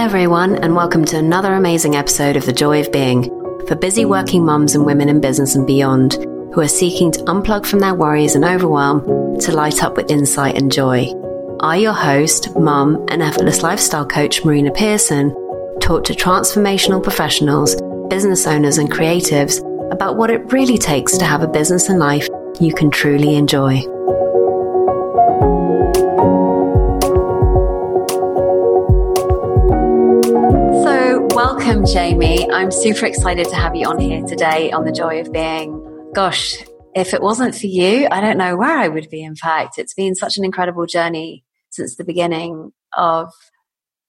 Hello, everyone, and welcome to another amazing episode of The Joy of Being for busy working mums and women in business and beyond who are seeking to unplug from their worries and overwhelm to light up with insight and joy. I, your host, mum, and effortless lifestyle coach Marina Pearson, talk to transformational professionals, business owners, and creatives about what it really takes to have a business and life you can truly enjoy. Welcome, Jamie. I'm super excited to have you on here today on the joy of being. Gosh, if it wasn't for you, I don't know where I would be. In fact, it's been such an incredible journey since the beginning of,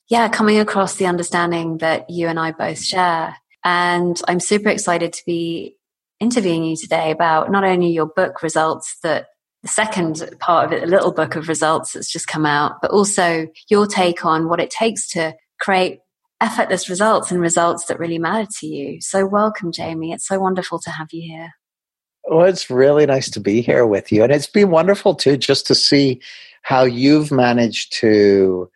yeah, coming across the understanding that you and I both share. And I'm super excited to be interviewing you today about not only your book results that the second part of it, a little book of results that's just come out, but also your take on what it takes to create effortless results and results that really matter to you. So, welcome, Jamie. It's so wonderful to have you here. Well, it's really nice to be here with you. And it's been wonderful too, just to see how you've managed to,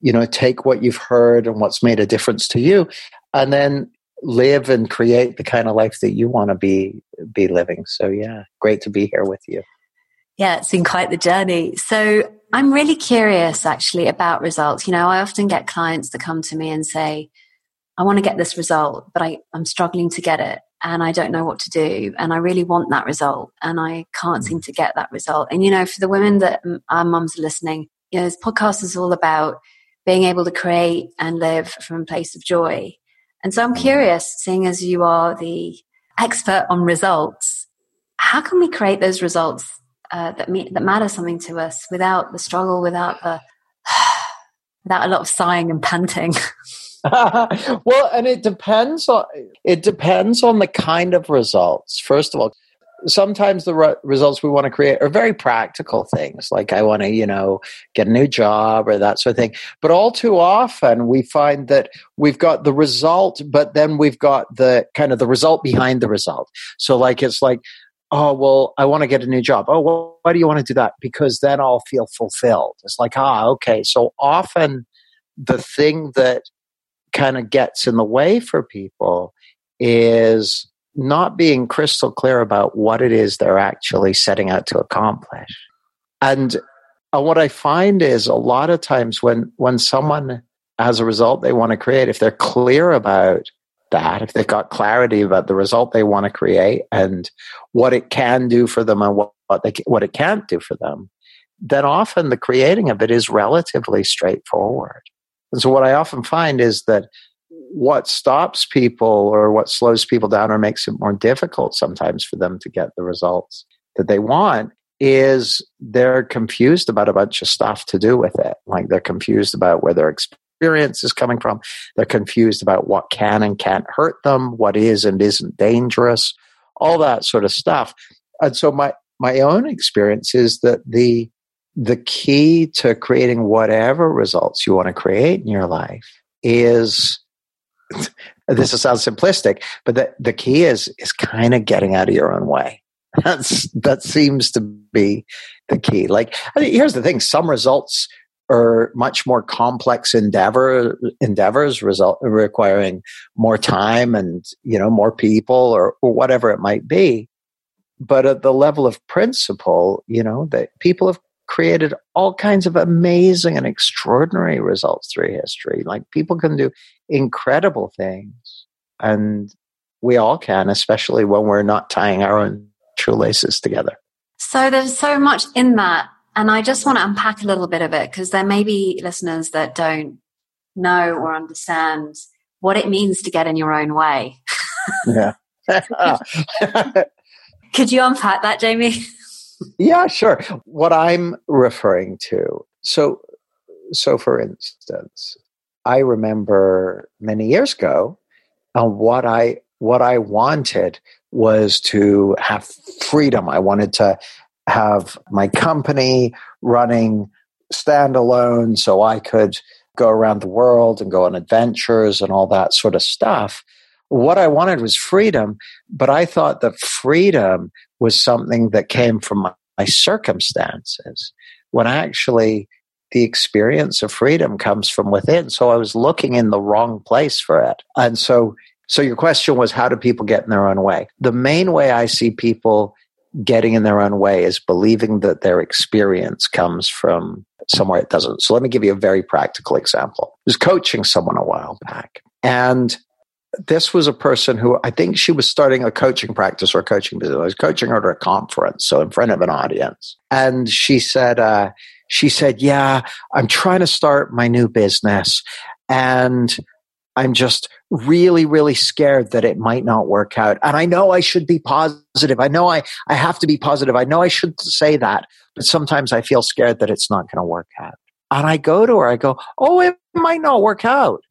you know, take what you've heard and what's made a difference to you and then live and create the kind of life that you want to be be living. So yeah, great to be here with you. Yeah, it's been quite the journey. So I'm really curious actually about results. You know, I often get clients that come to me and say, I want to get this result, but I, I'm struggling to get it and I don't know what to do. And I really want that result and I can't mm. seem to get that result. And, you know, for the women that our mums are listening, you know, this podcast is all about being able to create and live from a place of joy. And so I'm mm. curious, seeing as you are the expert on results, how can we create those results uh, that me- that matter something to us without the struggle, without the without a lot of sighing and panting? well, and it depends on it depends on the kind of results. First of all, sometimes the re- results we want to create are very practical things like i want to you know get a new job or that sort of thing but all too often we find that we've got the result but then we've got the kind of the result behind the result so like it's like oh well i want to get a new job. Oh well why do you want to do that? Because then i'll feel fulfilled. It's like ah okay. So often the thing that kind of gets in the way for people is not being crystal clear about what it is they're actually setting out to accomplish. And uh, what I find is a lot of times when when someone has a result they want to create, if they're clear about that, if they've got clarity about the result they want to create and what it can do for them and what, what they what it can't do for them, then often the creating of it is relatively straightforward. And so what I often find is that what stops people or what slows people down or makes it more difficult sometimes for them to get the results that they want is they're confused about a bunch of stuff to do with it. Like they're confused about where their experience is coming from. They're confused about what can and can't hurt them, what is and isn't dangerous, all that sort of stuff. And so my, my own experience is that the, the key to creating whatever results you want to create in your life is this sounds simplistic, but the, the key is is kind of getting out of your own way. That's that seems to be the key. Like I mean, here's the thing: some results are much more complex endeavor endeavors, result requiring more time and you know more people or, or whatever it might be. But at the level of principle, you know that people have created all kinds of amazing and extraordinary results through history. Like people can do incredible things, and we all can, especially when we're not tying our own shoelaces together. So there's so much in that. And I just want to unpack a little bit of it because there may be listeners that don't know or understand what it means to get in your own way. yeah. Could you unpack that, Jamie? yeah, sure. What I'm referring to, so, so for instance, I remember many years ago, uh, what I what I wanted was to have freedom. I wanted to have my company running standalone, so I could go around the world and go on adventures and all that sort of stuff. What I wanted was freedom, but I thought that freedom was something that came from my, my circumstances. When actually, the experience of freedom comes from within. So I was looking in the wrong place for it. And so, so your question was, how do people get in their own way? The main way I see people getting in their own way is believing that their experience comes from somewhere it doesn't. So let me give you a very practical example. I was coaching someone a while back and this was a person who I think she was starting a coaching practice or a coaching business. I was coaching her at a conference, so in front of an audience. And she said, uh, she said, yeah, I'm trying to start my new business and I'm just really, really scared that it might not work out. And I know I should be positive. I know I, I have to be positive. I know I should say that, but sometimes I feel scared that it's not going to work out. And I go to her, I go, Oh, it might not work out.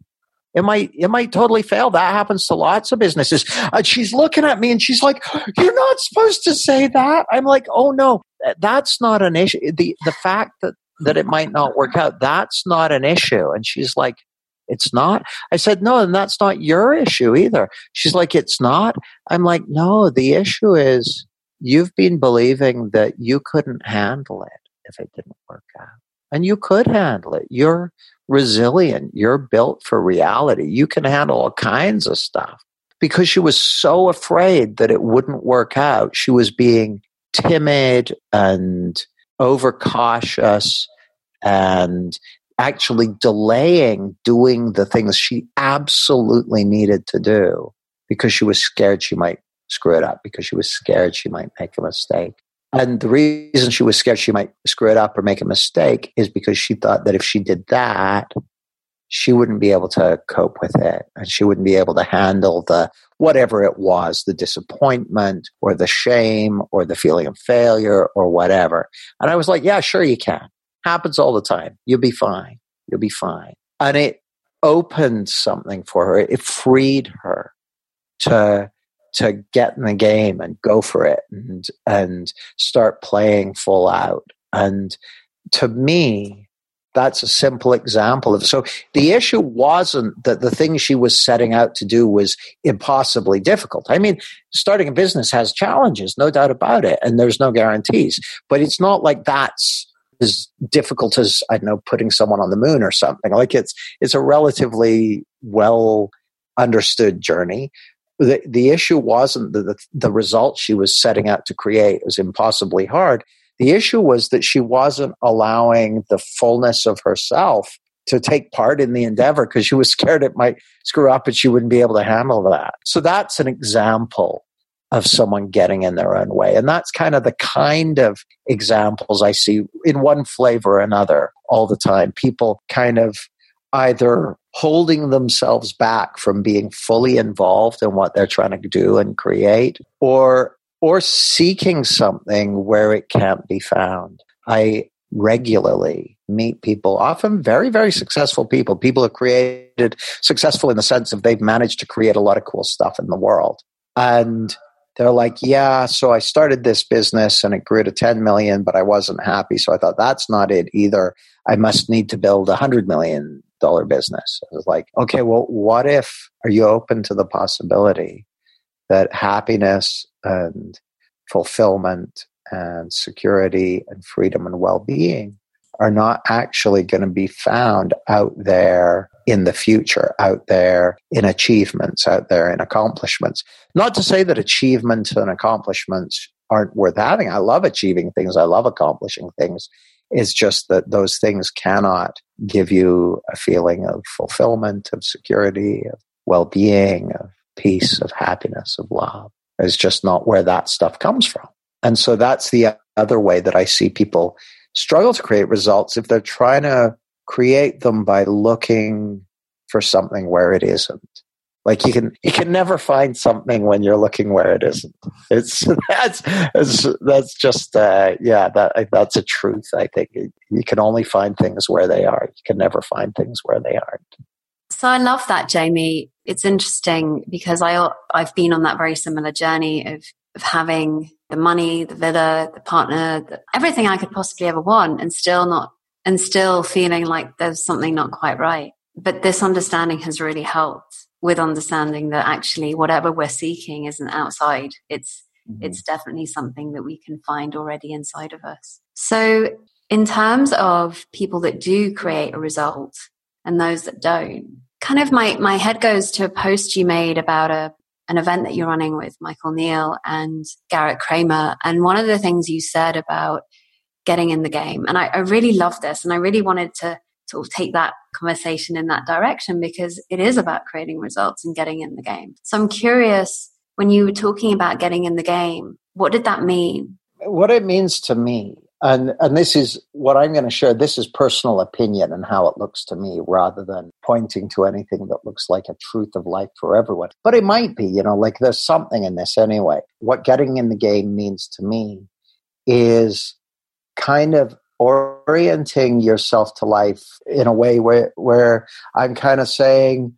It might, it might totally fail. That happens to lots of businesses. And she's looking at me and she's like, you're not supposed to say that. I'm like, oh no, that's not an issue. The, the fact that, that it might not work out, that's not an issue. And she's like, it's not. I said, no, and that's not your issue either. She's like, it's not. I'm like, no, the issue is you've been believing that you couldn't handle it if it didn't work out. And you could handle it. You're resilient. You're built for reality. You can handle all kinds of stuff. Because she was so afraid that it wouldn't work out, she was being timid and overcautious and actually delaying doing the things she absolutely needed to do because she was scared she might screw it up, because she was scared she might make a mistake. And the reason she was scared she might screw it up or make a mistake is because she thought that if she did that, she wouldn't be able to cope with it. And she wouldn't be able to handle the whatever it was the disappointment or the shame or the feeling of failure or whatever. And i was like yeah sure you can happens all the time. You'll be fine. You'll be fine. And it opened something for her. It freed her to to get in the game and go for it and and start playing full out. And to me, that's a simple example of so the issue wasn't that the thing she was setting out to do was impossibly difficult. I mean starting a business has challenges no doubt about it and there's no guarantees. But it's not like that's as difficult as i don't know putting someone on the moon or something like it's it's a relatively well understood journey the, the issue wasn't the, the, the result she was setting out to create was impossibly hard. The issue was that she wasn't allowing the fullness of herself to take part in the endeavor because she was scared it might screw up and she wouldn't be able to handle that. So that's an example of someone getting in their own way. And that's kind of the kind of examples I see in one flavor or another all the time. People kind of either holding themselves back from being fully involved in what they're trying to do and create or or seeking something where it can't be found i regularly meet people often very very successful people people have created successful in the sense of they've managed to create a lot of cool stuff in the world and they're like yeah so i started this business and it grew to 10 million but i wasn't happy so i thought that's not it either i must need to build a 100 million dollar business. I was like, okay, well, what if, are you open to the possibility that happiness and fulfillment and security and freedom and well being are not actually going to be found out there in the future, out there in achievements, out there in accomplishments. Not to say that achievements and accomplishments aren't worth having. I love achieving things, I love accomplishing things. It's just that those things cannot give you a feeling of fulfillment, of security, of well being, of peace, of happiness, of love. It's just not where that stuff comes from. And so that's the other way that I see people struggle to create results if they're trying to create them by looking for something where it isn't. Like you can you can never find something when you're looking where it isn't. It's that's that's, that's just uh, yeah that that's a truth. I think you can only find things where they are. You can never find things where they aren't. So I love that, Jamie. It's interesting because I I've been on that very similar journey of of having the money, the villa, the partner, the, everything I could possibly ever want, and still not and still feeling like there's something not quite right. But this understanding has really helped with understanding that actually whatever we're seeking isn't outside it's mm-hmm. it's definitely something that we can find already inside of us. So, in terms of people that do create a result and those that don't, kind of my, my head goes to a post you made about a, an event that you're running with Michael Neill and Garrett Kramer. And one of the things you said about getting in the game, and I, I really love this, and I really wanted to sort of take that conversation in that direction because it is about creating results and getting in the game. So I'm curious when you were talking about getting in the game, what did that mean? What it means to me, and, and this is what I'm going to share, this is personal opinion and how it looks to me rather than pointing to anything that looks like a truth of life for everyone. But it might be, you know, like there's something in this anyway. What getting in the game means to me is kind of orienting yourself to life in a way where where I'm kind of saying,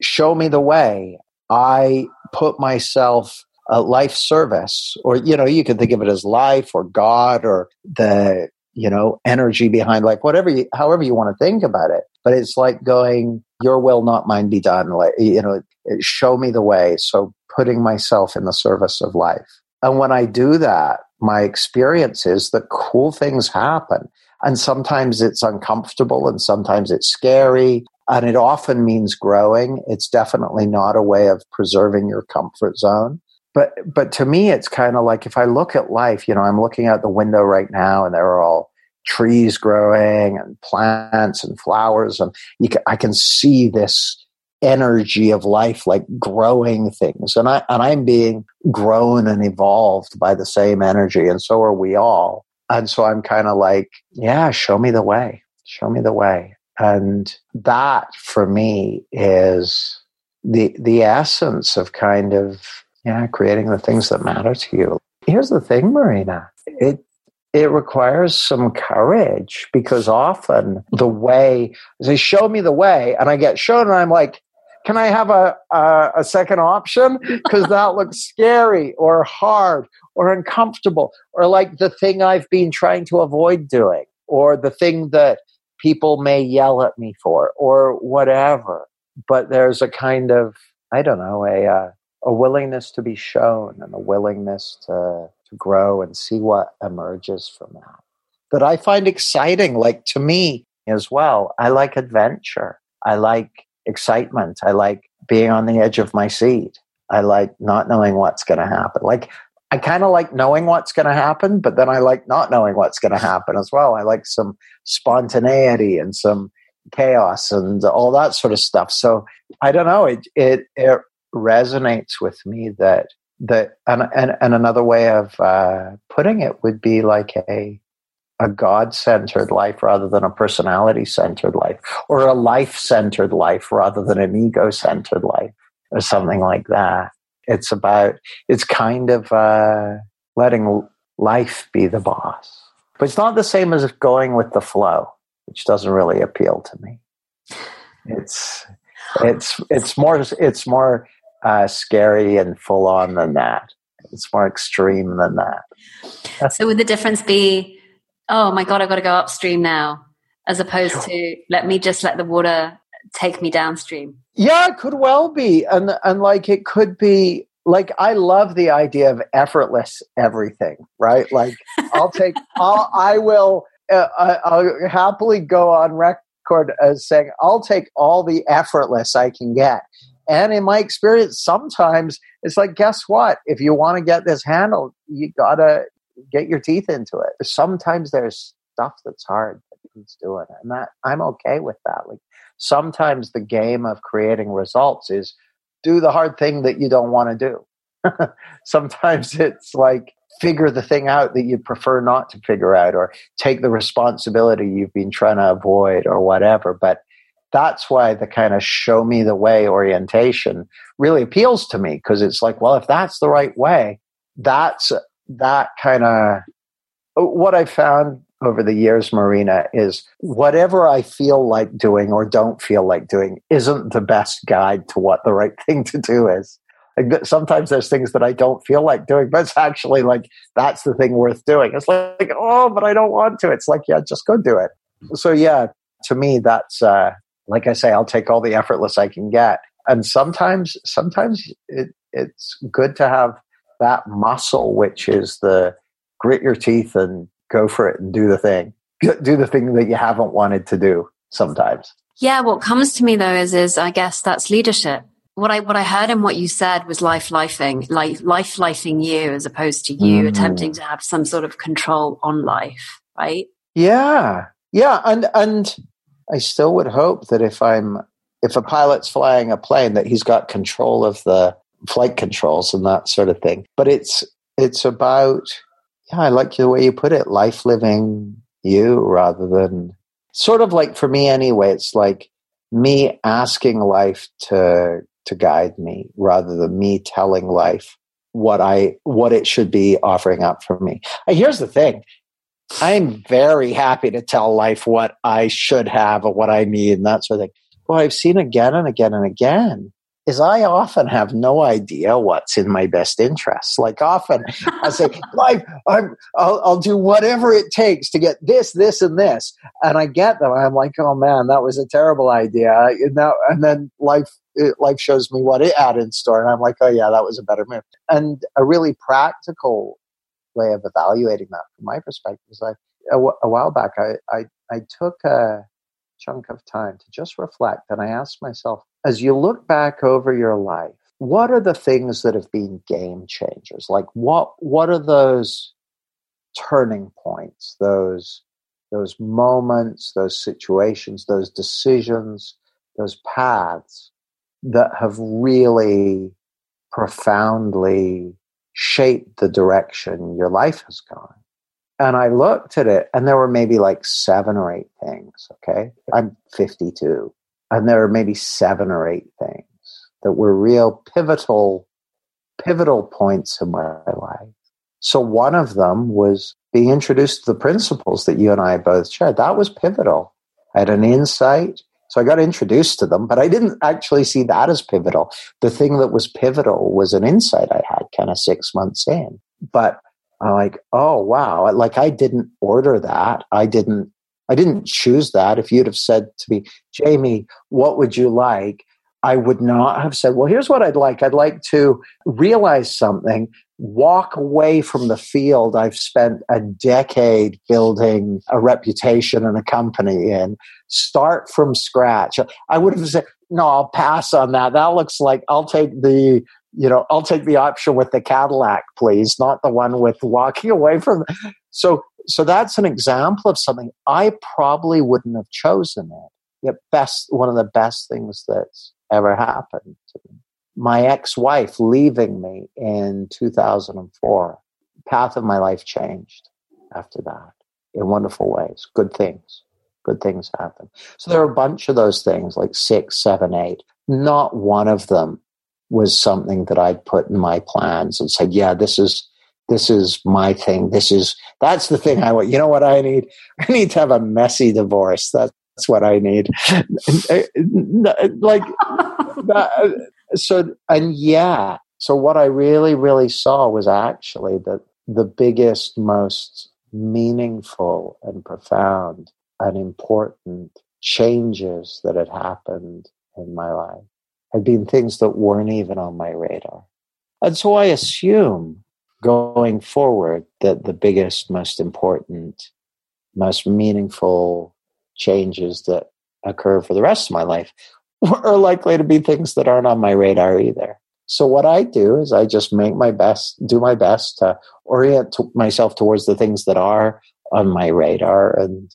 show me the way. I put myself a life service, or you know, you can think of it as life or God or the you know energy behind like whatever you, however you want to think about it. But it's like going, your will, not mine, be done. Like you know, show me the way. So putting myself in the service of life. And when I do that, my experience is that cool things happen. And sometimes it's uncomfortable and sometimes it's scary. And it often means growing. It's definitely not a way of preserving your comfort zone. But, but to me, it's kind of like if I look at life, you know, I'm looking out the window right now and there are all trees growing and plants and flowers. And can, I can see this energy of life, like growing things. And I, and I'm being grown and evolved by the same energy. And so are we all. And so I'm kind of like, yeah, show me the way, show me the way. And that for me is the, the essence of kind of, yeah, creating the things that matter to you. Here's the thing, Marina. It it requires some courage because often the way they show me the way and I get shown and I'm like, can I have a, a, a second option? Because that looks scary or hard or uncomfortable or like the thing I've been trying to avoid doing or the thing that people may yell at me for or whatever. But there's a kind of, I don't know, a, uh, a willingness to be shown and a willingness to, to grow and see what emerges from that. That I find exciting, like to me as well. I like adventure. I like excitement. I like being on the edge of my seat. I like not knowing what's going to happen. Like, I kind of like knowing what's going to happen, but then I like not knowing what's going to happen as well. I like some spontaneity and some chaos and all that sort of stuff. So I don't know. It it, it resonates with me that that and and, and another way of uh, putting it would be like a a God centered life rather than a personality centered life, or a life centered life rather than an ego centered life, or something like that. It's about, it's kind of uh, letting life be the boss. But it's not the same as going with the flow, which doesn't really appeal to me. It's, it's, it's more, it's more uh, scary and full on than that. It's more extreme than that. So would the difference be oh my god, I've got to go upstream now, as opposed to let me just let the water take me downstream. Yeah, it could well be, and and like it could be like I love the idea of effortless everything, right? Like I'll take, I'll, I will, uh, I'll happily go on record as saying I'll take all the effortless I can get. And in my experience, sometimes it's like, guess what? If you want to get this handled, you gotta get your teeth into it. Sometimes there's stuff that's hard that he's doing, and that I'm okay with that. Like sometimes the game of creating results is do the hard thing that you don't want to do. sometimes it's like figure the thing out that you prefer not to figure out or take the responsibility you've been trying to avoid or whatever but that's why the kind of show me the way orientation really appeals to me because it's like well if that's the right way that's that kind of what I found over the years, Marina, is whatever I feel like doing or don't feel like doing isn't the best guide to what the right thing to do is. Sometimes there's things that I don't feel like doing, but it's actually like that's the thing worth doing. It's like, oh, but I don't want to. It's like, yeah, just go do it. So yeah, to me, that's uh, like I say, I'll take all the effortless I can get. And sometimes, sometimes it, it's good to have that muscle, which is the grit your teeth and go for it and do the thing, do the thing that you haven't wanted to do sometimes. Yeah, what comes to me though is is I guess that's leadership. What I what I heard and what you said was life lifing, life life lifing you as opposed to you mm. attempting to have some sort of control on life, right? Yeah. Yeah, and and I still would hope that if I'm if a pilot's flying a plane that he's got control of the flight controls and that sort of thing. But it's it's about yeah, I like the way you put it, life living you rather than sort of like for me anyway, it's like me asking life to to guide me rather than me telling life what I what it should be offering up for me. here's the thing. I'm very happy to tell life what I should have or what I need and that sort of thing. Well, I've seen again and again and again is I often have no idea what's in my best interest. Like often I say, life, I'm, I'll, I'll, do whatever it takes to get this, this, and this. And I get them. I'm like, oh man, that was a terrible idea. And, now, and then life, it, life shows me what it had in store. And I'm like, oh yeah, that was a better move. And a really practical way of evaluating that from my perspective is I, a, a while back, I, I, I took a chunk of time to just reflect. And I asked myself, as you look back over your life, what are the things that have been game changers? Like what what are those turning points, those those moments, those situations, those decisions, those paths that have really profoundly shaped the direction your life has gone. And I looked at it and there were maybe like seven or eight things. Okay. I'm 52 and there are maybe seven or eight things that were real pivotal, pivotal points in my life. So one of them was being introduced to the principles that you and I both shared. That was pivotal. I had an insight. So I got introduced to them, but I didn't actually see that as pivotal. The thing that was pivotal was an insight I had kind of six months in. But I'm like, oh wow, like I didn't order that. I didn't I didn't choose that. If you'd have said to me, Jamie, what would you like? I would not have said, well, here's what I'd like. I'd like to realize something, walk away from the field I've spent a decade building a reputation and a company in, start from scratch. I would have said, no, I'll pass on that. That looks like I'll take the you know, I'll take the option with the Cadillac, please, not the one with walking away from. So, so that's an example of something I probably wouldn't have chosen it. Yet, best one of the best things that's ever happened to me. My ex-wife leaving me in 2004. Path of my life changed after that in wonderful ways. Good things. Good things happen. So there are a bunch of those things, like six, seven, eight. Not one of them was something that I'd put in my plans and said, yeah, this is, this is my thing. This is, that's the thing I want. You know what I need? I need to have a messy divorce. That's what I need. Eh, eh, like, eh, so, and yeah. So what I really, really saw was actually that the biggest, most meaningful and profound and important changes that had happened in my life had been things that weren't even on my radar. And so I assume going forward that the biggest, most important, most meaningful changes that occur for the rest of my life are likely to be things that aren't on my radar either. So what I do is I just make my best, do my best to orient myself towards the things that are on my radar and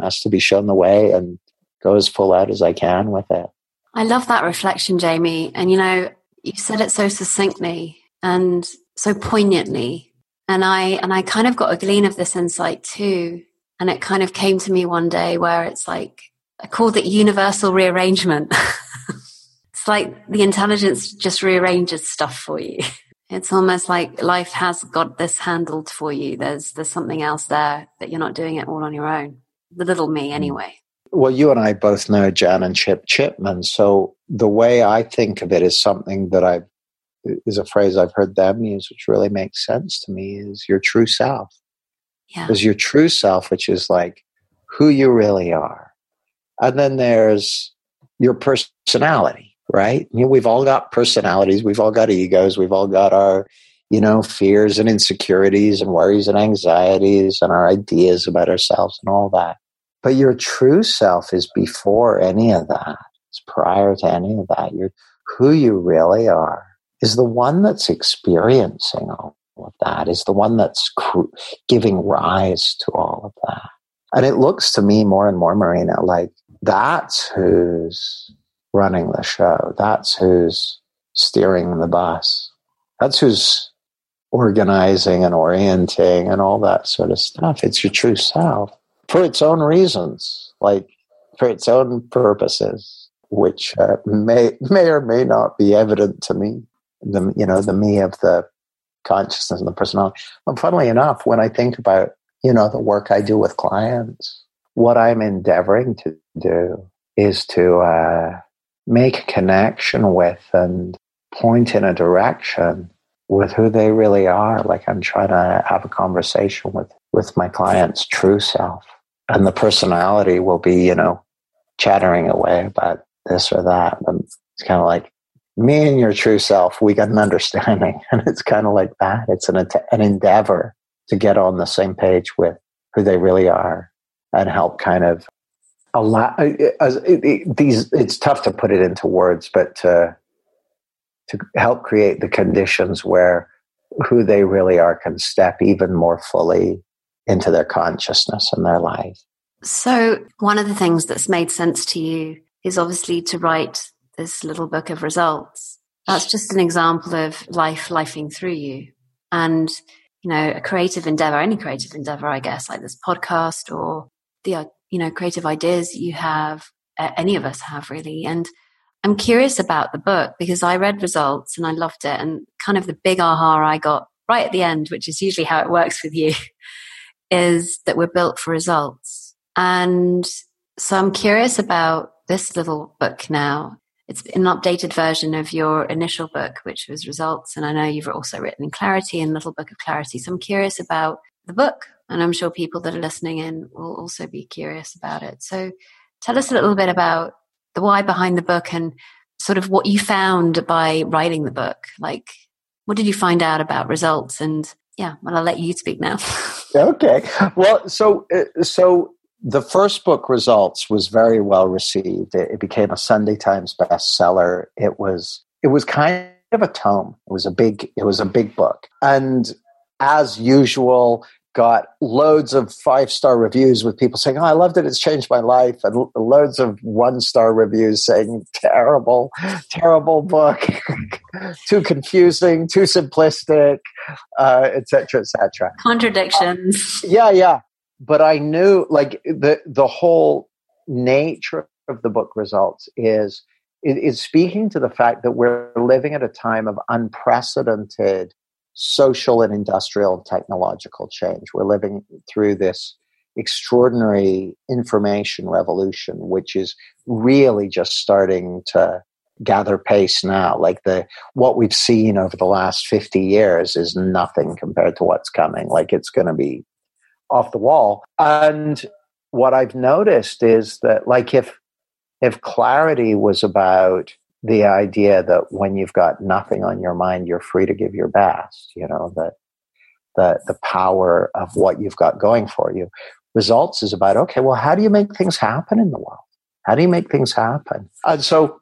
ask to be shown the way and go as full out as I can with it. I love that reflection, Jamie. And you know, you said it so succinctly and so poignantly. And I and I kind of got a glean of this insight too. And it kind of came to me one day where it's like I called it universal rearrangement. it's like the intelligence just rearranges stuff for you. It's almost like life has got this handled for you. There's there's something else there that you're not doing it all on your own. The little me mm. anyway. Well, you and I both know Jan and Chip Chipman. So the way I think of it is something that I is a phrase I've heard them use, which really makes sense to me, is your true self. Yeah. Is your true self, which is like who you really are. And then there's your personality, right? You know, we've all got personalities, we've all got egos, we've all got our you know, fears and insecurities and worries and anxieties and our ideas about ourselves and all that. But your true self is before any of that. It's prior to any of that. You're who you really are is the one that's experiencing all of that, is the one that's cr- giving rise to all of that. And it looks to me more and more, Marina, like that's who's running the show. That's who's steering the bus. That's who's organizing and orienting and all that sort of stuff. It's your true self for its own reasons, like for its own purposes, which uh, may may or may not be evident to me. The you know the me of the consciousness and the personality. And funnily enough, when I think about you know the work I do with clients, what I'm endeavoring to do is to uh, make connection with and point in a direction with who they really are. Like I'm trying to have a conversation with, with my client's true self. And the personality will be, you know, chattering away about this or that. And it's kind of like me and your true self, we got an understanding. And it's kind of like that. It's an, an endeavor to get on the same page with who they really are and help kind of allow uh, uh, as it, it, these it's tough to put it into words but to to help create the conditions where who they really are can step even more fully into their consciousness and their life. So, one of the things that's made sense to you is obviously to write this little book of results. That's just an example of life lifing through you. And, you know, a creative endeavor, any creative endeavor, I guess, like this podcast or the, uh, you know, creative ideas you have, any of us have really. And I'm curious about the book because I read results and I loved it. And kind of the big aha I got right at the end, which is usually how it works with you, is that we're built for results. And so I'm curious about this little book now. It's an updated version of your initial book, which was Results. And I know you've also written Clarity and Little Book of Clarity. So I'm curious about the book. And I'm sure people that are listening in will also be curious about it. So tell us a little bit about the why behind the book and sort of what you found by writing the book. Like, what did you find out about results? And yeah, well, I'll let you speak now. okay. Well, so uh, so the first book, Results, was very well received. It, it became a Sunday Times bestseller. It was it was kind of a tome. It was a big it was a big book, and as usual, got loads of five star reviews with people saying, Oh, I loved it. It's changed my life. And loads of one star reviews saying, Terrible, terrible book, too confusing, too simplistic, uh, et cetera, et cetera. Contradictions. Uh, yeah, yeah. But I knew like the, the whole nature of the book results is, is speaking to the fact that we're living at a time of unprecedented social and industrial and technological change. We're living through this extraordinary information revolution, which is really just starting to gather pace now. Like the what we've seen over the last 50 years is nothing compared to what's coming. Like it's going to be off the wall. And what I've noticed is that like if if clarity was about the idea that when you've got nothing on your mind, you're free to give your best, you know, that the, the power of what you've got going for you. Results is about, okay, well, how do you make things happen in the world? How do you make things happen? And so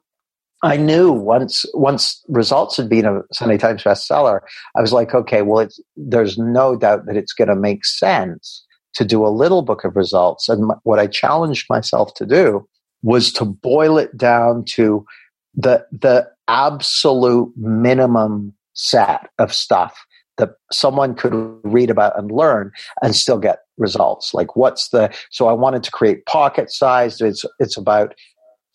I knew once once results had been a Sunday Times bestseller, I was like, okay, well, there's no doubt that it's going to make sense to do a little book of results. And what I challenged myself to do was to boil it down to the the absolute minimum set of stuff that someone could read about and learn and still get results like what's the so i wanted to create pocket size it's it's about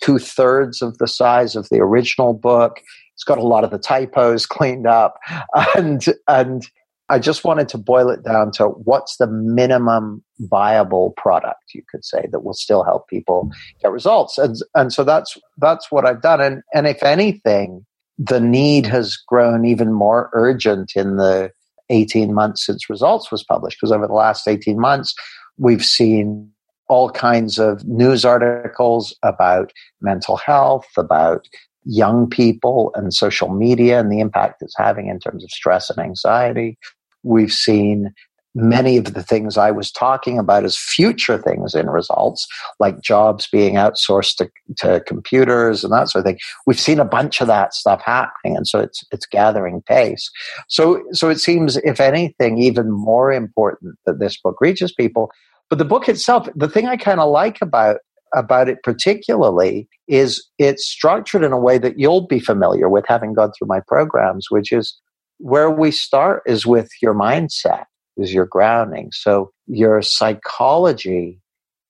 two thirds of the size of the original book it's got a lot of the typos cleaned up and and I just wanted to boil it down to what's the minimum viable product you could say that will still help people get results. And and so that's that's what I've done. And and if anything, the need has grown even more urgent in the 18 months since results was published because over the last 18 months we've seen all kinds of news articles about mental health, about young people and social media and the impact it's having in terms of stress and anxiety. We've seen many of the things I was talking about as future things in results, like jobs being outsourced to, to computers and that sort of thing. We've seen a bunch of that stuff happening, and so it's it's gathering pace. So so it seems, if anything, even more important that this book reaches people. But the book itself, the thing I kind of like about about it particularly is it's structured in a way that you'll be familiar with having gone through my programs, which is where we start is with your mindset is your grounding. So your psychology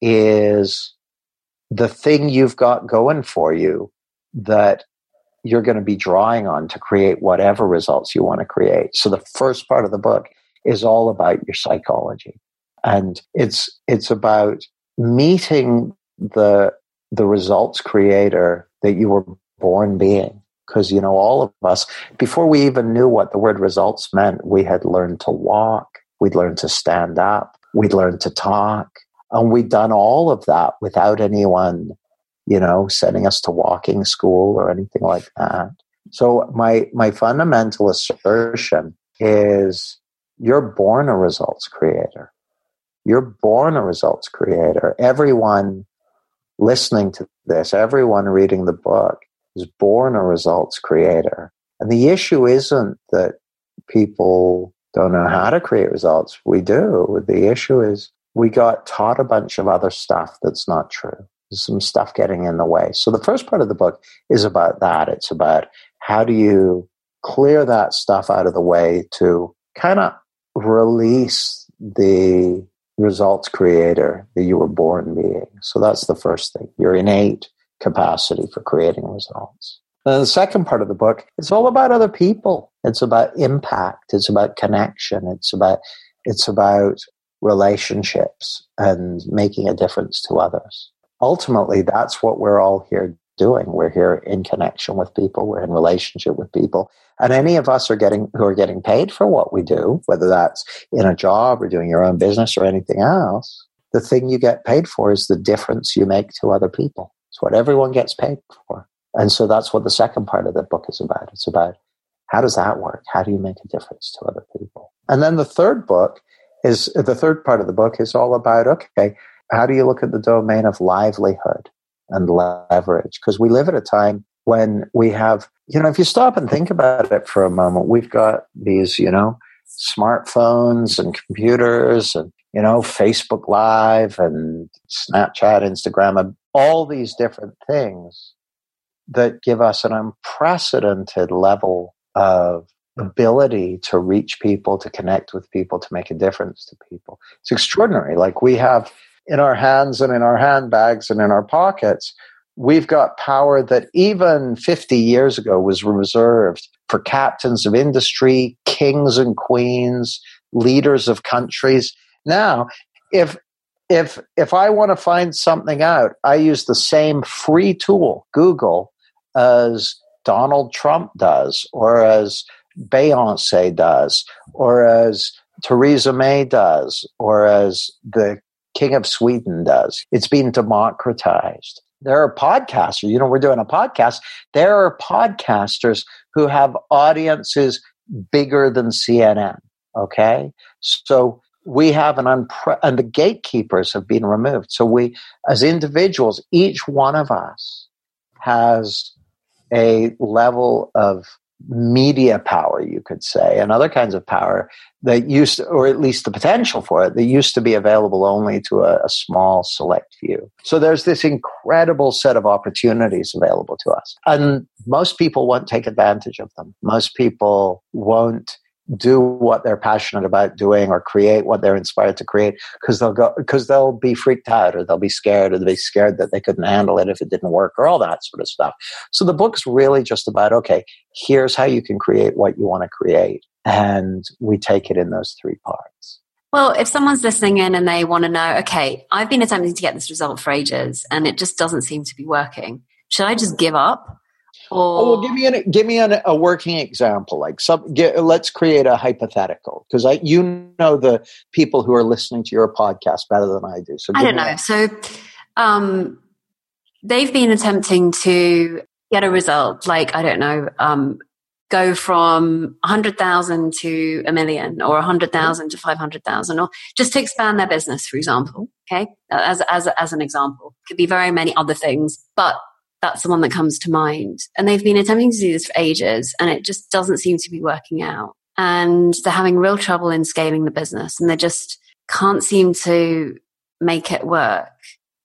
is the thing you've got going for you that you're going to be drawing on to create whatever results you want to create. So the first part of the book is all about your psychology. And it's it's about meeting the the results creator that you were born being because you know all of us before we even knew what the word results meant we had learned to walk We'd learned to stand up. We'd learned to talk. And we'd done all of that without anyone, you know, sending us to walking school or anything like that. So my, my fundamental assertion is you're born a results creator. You're born a results creator. Everyone listening to this, everyone reading the book is born a results creator. And the issue isn't that people don't know how to create results. We do. The issue is we got taught a bunch of other stuff that's not true. There's some stuff getting in the way. So the first part of the book is about that. It's about how do you clear that stuff out of the way to kind of release the results creator that you were born being. So that's the first thing. Your innate capacity for creating results. And the second part of the book, it's all about other people. It's about impact. It's about connection. It's about, it's about relationships and making a difference to others. Ultimately, that's what we're all here doing. We're here in connection with people. We're in relationship with people. And any of us are getting, who are getting paid for what we do, whether that's in a job or doing your own business or anything else, the thing you get paid for is the difference you make to other people. It's what everyone gets paid for. And so that's what the second part of the book is about. It's about how does that work? How do you make a difference to other people? And then the third book is the third part of the book is all about okay, how do you look at the domain of livelihood and leverage? Because we live at a time when we have, you know, if you stop and think about it for a moment, we've got these, you know, smartphones and computers and, you know, Facebook Live and Snapchat, Instagram, and all these different things that give us an unprecedented level of ability to reach people, to connect with people, to make a difference to people. It's extraordinary. Like we have in our hands and in our handbags and in our pockets, we've got power that even 50 years ago was reserved for captains of industry, kings and queens, leaders of countries. Now, if if if I want to find something out, I use the same free tool, Google, as Donald Trump does, or as Beyonce does, or as Theresa May does, or as the King of Sweden does. It's been democratized. There are podcasters, you know, we're doing a podcast. There are podcasters who have audiences bigger than CNN. Okay. So we have an unpre- and the gatekeepers have been removed. So we, as individuals, each one of us has a level of media power, you could say, and other kinds of power that used to, or at least the potential for it, that used to be available only to a, a, small select few. So there's this incredible set of opportunities available to us. And most people won't take advantage of them. Most people won't do what they're passionate about doing or create what they're inspired to create because they'll go because they'll be freaked out or they'll be scared or they'll be scared that they couldn't handle it if it didn't work or all that sort of stuff so the book's really just about okay here's how you can create what you want to create and we take it in those three parts well, if someone's listening in and they want to know, okay, I've been attempting to get this result for ages and it just doesn't seem to be working. Should I just give up? Oh, well, give me an give me an, a working example. Like some, get, let's create a hypothetical because I you know the people who are listening to your podcast better than I do. So I don't know. So um, they've been attempting to get a result like, I don't know, um, go from 100,000 to a million or 100,000 to 500,000 or just to expand their business, for example. Okay. As, as, as an example, could be very many other things, but that's the one that comes to mind. And they've been attempting to do this for ages and it just doesn't seem to be working out. And they're having real trouble in scaling the business and they just can't seem to make it work.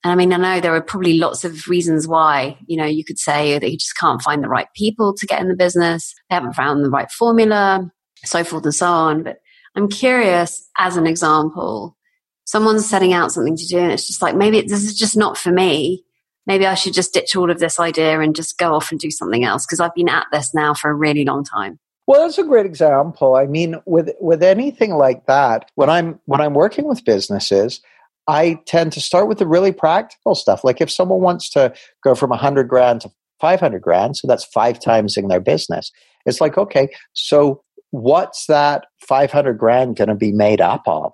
And I mean, I know there are probably lots of reasons why, you know, you could say that you just can't find the right people to get in the business. They haven't found the right formula, so forth and so on. But I'm curious, as an example, someone's setting out something to do and it's just like, maybe this is just not for me. Maybe I should just ditch all of this idea and just go off and do something else because I've been at this now for a really long time. Well, that's a great example. I mean, with with anything like that, when I'm when I'm working with businesses, I tend to start with the really practical stuff. Like if someone wants to go from 100 grand to 500 grand, so that's five times in their business. It's like, okay, so what's that 500 grand going to be made up of?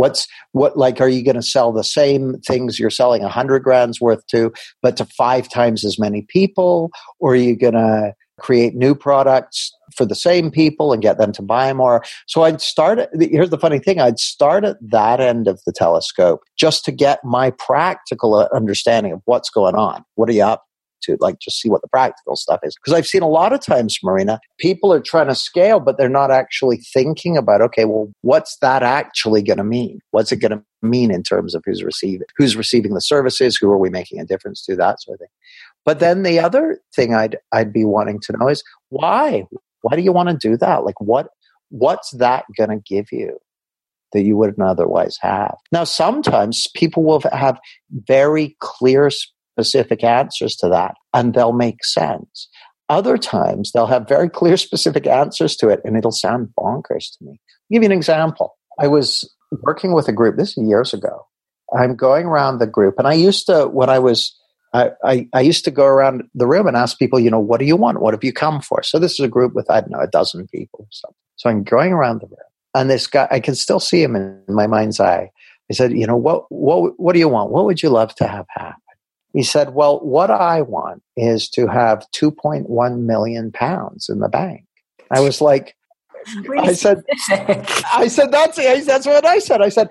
What's what like? Are you going to sell the same things you're selling a 100 grand's worth to, but to five times as many people? Or are you going to create new products for the same people and get them to buy more. So I'd start at, here's the funny thing, I'd start at that end of the telescope just to get my practical uh, understanding of what's going on. What are you up to like just see what the practical stuff is because i've seen a lot of times marina people are trying to scale but they're not actually thinking about okay well what's that actually going to mean what's it going to mean in terms of who's receiving who's receiving the services who are we making a difference to that sort of thing but then the other thing I'd I'd be wanting to know is why? Why do you want to do that? Like what what's that going to give you that you wouldn't otherwise have? Now sometimes people will have very clear specific answers to that and they'll make sense. Other times they'll have very clear specific answers to it and it'll sound bonkers to me. I'll give you an example. I was working with a group this is years ago. I'm going around the group and I used to when I was I, I, I, used to go around the room and ask people, you know, what do you want? What have you come for? So this is a group with, I don't know, a dozen people or something. So I'm going around the room and this guy, I can still see him in my mind's eye. I said, you know, what, what, what do you want? What would you love to have happen? He said, well, what I want is to have 2.1 million pounds in the bank. I was like, I said, I said, that's, that's what I said. I said,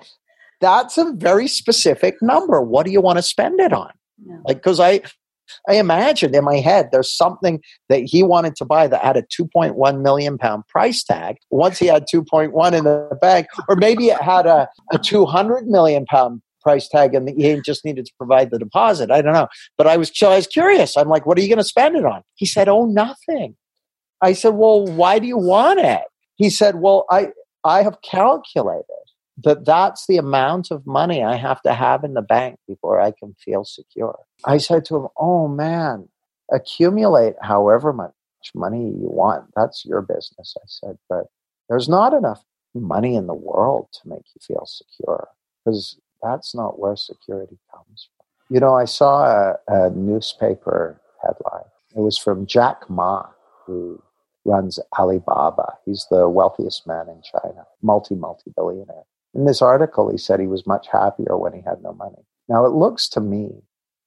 that's a very specific number. What do you want to spend it on? Yeah. Like, because I, I imagined in my head there's something that he wanted to buy that had a 2.1 million pound price tag. Once he had 2.1 in the bank, or maybe it had a, a 200 million pound price tag and he just needed to provide the deposit. I don't know. But I was, I was curious. I'm like, what are you going to spend it on? He said, oh, nothing. I said, well, why do you want it? He said, well, I, I have calculated that that's the amount of money I have to have in the bank before I can feel secure. I said to him, Oh man, accumulate however much money you want. That's your business. I said, but there's not enough money in the world to make you feel secure because that's not where security comes from. You know, I saw a, a newspaper headline. It was from Jack Ma, who runs Alibaba. He's the wealthiest man in China, multi, multi billionaire. In this article, he said he was much happier when he had no money. Now, it looks to me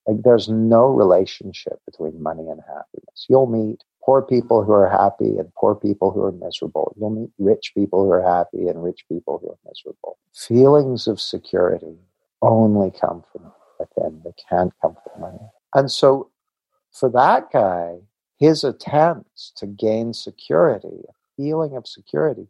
like there's no relationship between money and happiness. You'll meet poor people who are happy and poor people who are miserable. You'll meet rich people who are happy and rich people who are miserable. Feelings of security only come from within, they can't come from money. And so, for that guy, his attempts to gain security, a feeling of security,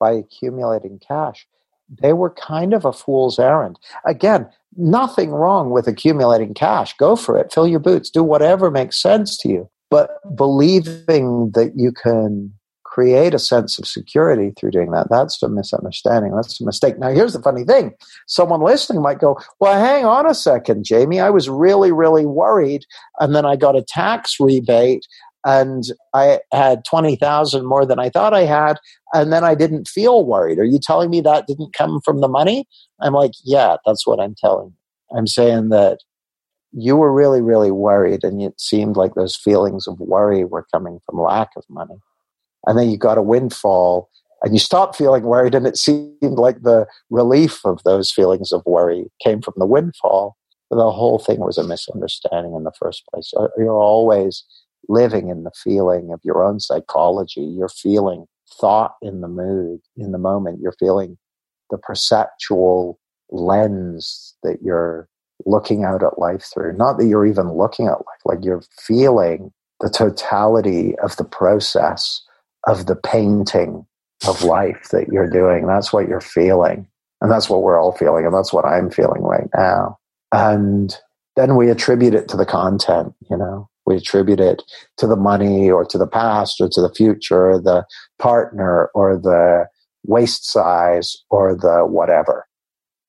by accumulating cash, they were kind of a fool's errand. Again, nothing wrong with accumulating cash. Go for it. Fill your boots. Do whatever makes sense to you. But believing that you can create a sense of security through doing that, that's a misunderstanding. That's a mistake. Now, here's the funny thing someone listening might go, Well, hang on a second, Jamie. I was really, really worried. And then I got a tax rebate and I had 20,000 more than I thought I had and then I didn't feel worried. Are you telling me that didn't come from the money? I'm like, yeah, that's what I'm telling you. I'm saying that you were really, really worried and it seemed like those feelings of worry were coming from lack of money. And then you got a windfall and you stopped feeling worried and it seemed like the relief of those feelings of worry came from the windfall. But the whole thing was a misunderstanding in the first place. Uh, you're always living in the feeling of your own psychology. You're feeling thought in the mood, in the moment. You're feeling the perceptual lens that you're looking out at life through. Not that you're even looking at life, like you're feeling the totality of the process of the painting of life that you're doing. That's what you're feeling. And that's what we're all feeling. And that's what I'm feeling right now. And then we attribute it to the content, you know, we attribute it to the money or to the past or to the future or the partner or the waist size or the whatever.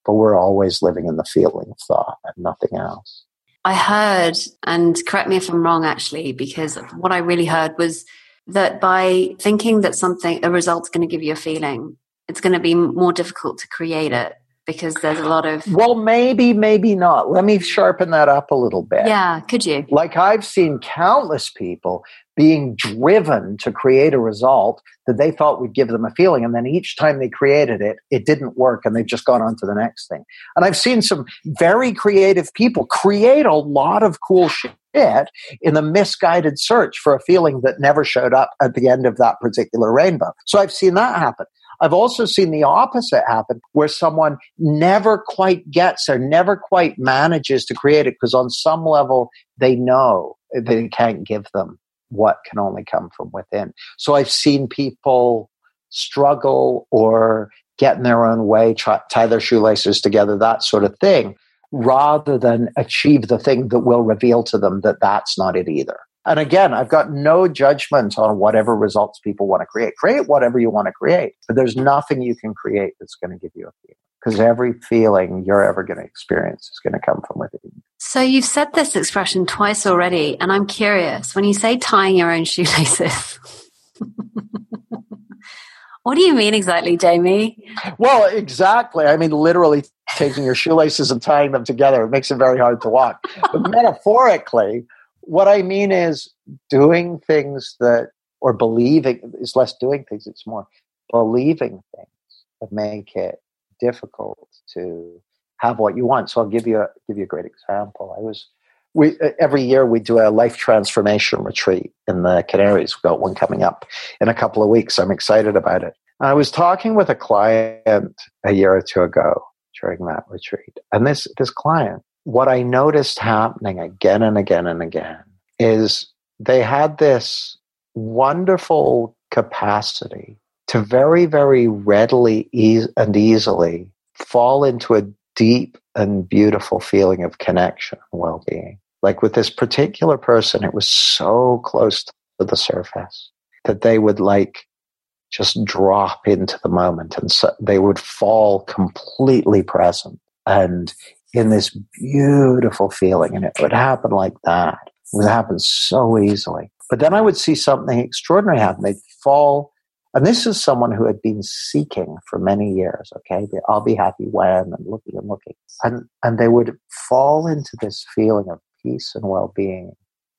But we're always living in the feeling of thought and nothing else. I heard, and correct me if I'm wrong actually, because what I really heard was that by thinking that something, a result's going to give you a feeling, it's going to be more difficult to create it because there's a lot of. Well, maybe, maybe not. Let me sharpen that up a little bit. Yeah, could you? Like I've seen countless people being driven to create a result that they thought would give them a feeling. And then each time they created it, it didn't work and they've just gone on to the next thing. And I've seen some very creative people create a lot of cool shit in the misguided search for a feeling that never showed up at the end of that particular rainbow. So I've seen that happen. I've also seen the opposite happen where someone never quite gets or never quite manages to create it because on some level they know they can't give them what can only come from within. So I've seen people struggle or get in their own way, try, tie their shoelaces together, that sort of thing, rather than achieve the thing that will reveal to them that that's not it either. And again, I've got no judgment on whatever results people want to create. Create whatever you want to create, but there's nothing you can create that's going to give you a feeling because every feeling you're ever going to experience is going to come from within. So you've said this expression twice already, and I'm curious when you say tying your own shoelaces. what do you mean exactly, Jamie? Well, exactly. I mean, literally taking your shoelaces and tying them together. It makes it very hard to walk. But metaphorically, what I mean is doing things that, or believing, is less doing things, it's more believing things that make it difficult to have what you want. So I'll give you a, give you a great example. I was, we, every year we do a life transformation retreat in the Canaries. We've got one coming up in a couple of weeks. I'm excited about it. I was talking with a client a year or two ago during that retreat. And this, this client what I noticed happening again and again and again is they had this wonderful capacity to very, very readily and easily fall into a deep and beautiful feeling of connection and well being. Like with this particular person, it was so close to the surface that they would like just drop into the moment and so they would fall completely present. And in this beautiful feeling. And it would happen like that. It would happen so easily. But then I would see something extraordinary happen. They'd fall. And this is someone who had been seeking for many years, okay? I'll be happy when and looking and looking. And, and they would fall into this feeling of peace and well being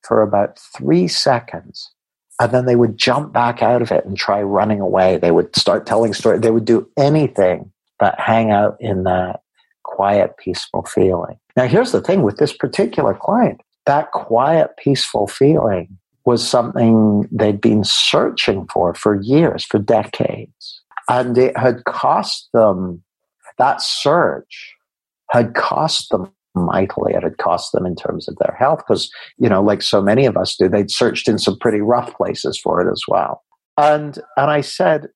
for about three seconds. And then they would jump back out of it and try running away. They would start telling stories. They would do anything but hang out in that quiet, peaceful feeling. Now, here's the thing with this particular client that quiet, peaceful feeling was something they'd been searching for for years, for decades. And it had cost them, that search had cost them mightily. It had cost them in terms of their health because, you know, like so many of us do, they'd searched in some pretty rough places for it as well. And, and I said,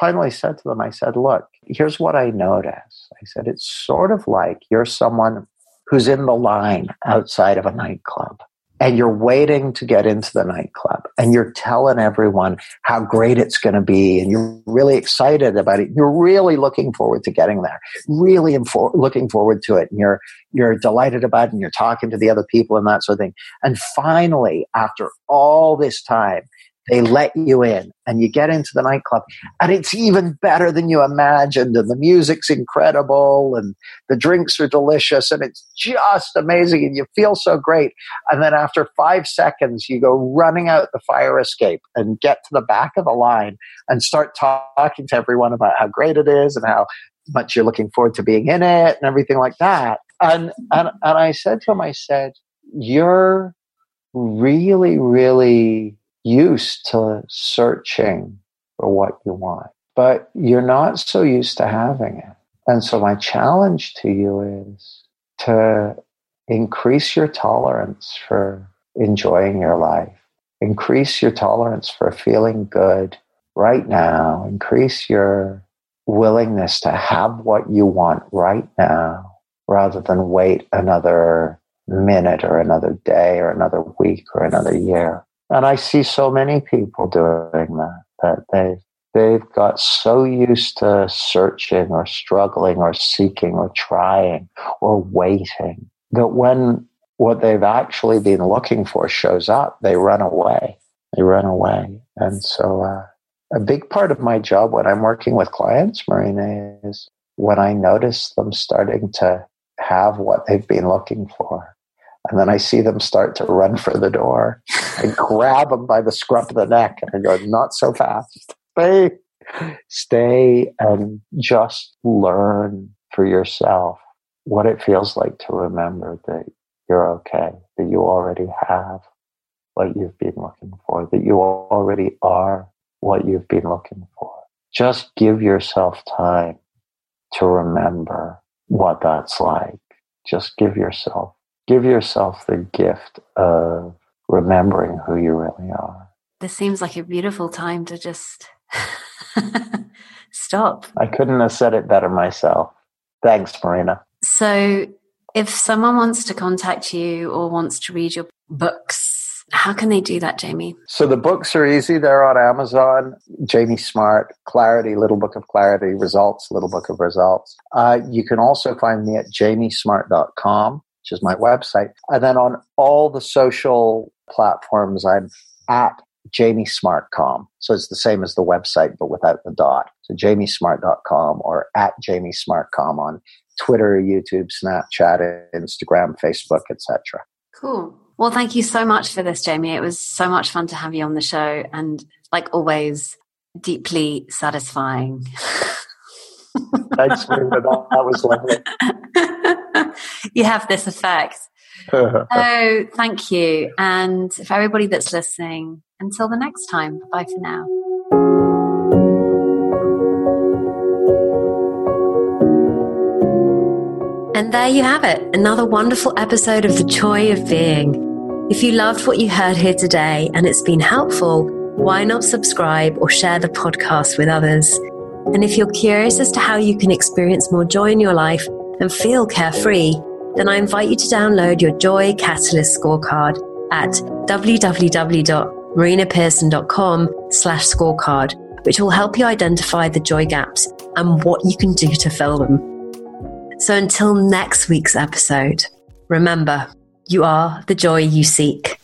finally said to them, I said, look, here's what I notice. I said, it's sort of like you're someone who's in the line outside of a nightclub and you're waiting to get into the nightclub and you're telling everyone how great it's going to be and you're really excited about it you're really looking forward to getting there really infor- looking forward to it and you're you're delighted about it and you're talking to the other people and that sort of thing. And finally after all this time they let you in and you get into the nightclub and it's even better than you imagined and the music's incredible and the drinks are delicious and it's just amazing and you feel so great. And then after five seconds you go running out the fire escape and get to the back of the line and start talking to everyone about how great it is and how much you're looking forward to being in it and everything like that. And and, and i said to him i said you're really, really used to searching for what you want, but you're not so used to having it. And so my challenge to you is to increase your tolerance for enjoying your life. Increase your tolerance for feeling good right now. Increase your willingness to have what you want right now rather than wait another minute or another day or another week or another year. And I see so many people doing that, that they they've got so used to searching or struggling or seeking or trying or waiting that when what they've actually been looking for shows up, they run away. They run away. And so, uh, a big part of my job when I'm working with clients, Marina, is when I notice them starting to have what they've been looking for. And then I see them start to run for the door. I grab them by the scruff of the neck and I go, not so fast. Stay, stay and just learn for yourself what it feels like to remember that you're okay, that you already have what you've been looking for, that you already are what you've been looking for. Just give yourself time to remember what that's like. Just give yourself, give yourself the gift of remembering who you really are. This seems like a beautiful time to just stop. I couldn't have said it better myself. Thanks, Marina. So, if someone wants to contact you or wants to read your books, how can they do that, Jamie? So the books are easy. They're on Amazon. Jamie Smart, Clarity, Little Book of Clarity, Results, Little Book of Results. Uh, you can also find me at jamiesmart.com, which is my website. And then on all the social platforms, I'm at jamiesmart.com. So it's the same as the website, but without the dot. So jamiesmart.com or at jamiesmart.com on Twitter, YouTube, Snapchat, Instagram, Facebook, etc. Cool. Well, thank you so much for this, Jamie. It was so much fun to have you on the show and, like always, deeply satisfying. Thanks, for that. That was lovely. you have this effect. oh, thank you. And for everybody that's listening, until the next time, bye for now. And there you have it, another wonderful episode of The Joy of Being. If you loved what you heard here today and it's been helpful, why not subscribe or share the podcast with others? And if you're curious as to how you can experience more joy in your life and feel carefree, then I invite you to download your Joy Catalyst scorecard at www.marinapearson.com slash scorecard, which will help you identify the joy gaps and what you can do to fill them. So until next week's episode, remember, you are the joy you seek.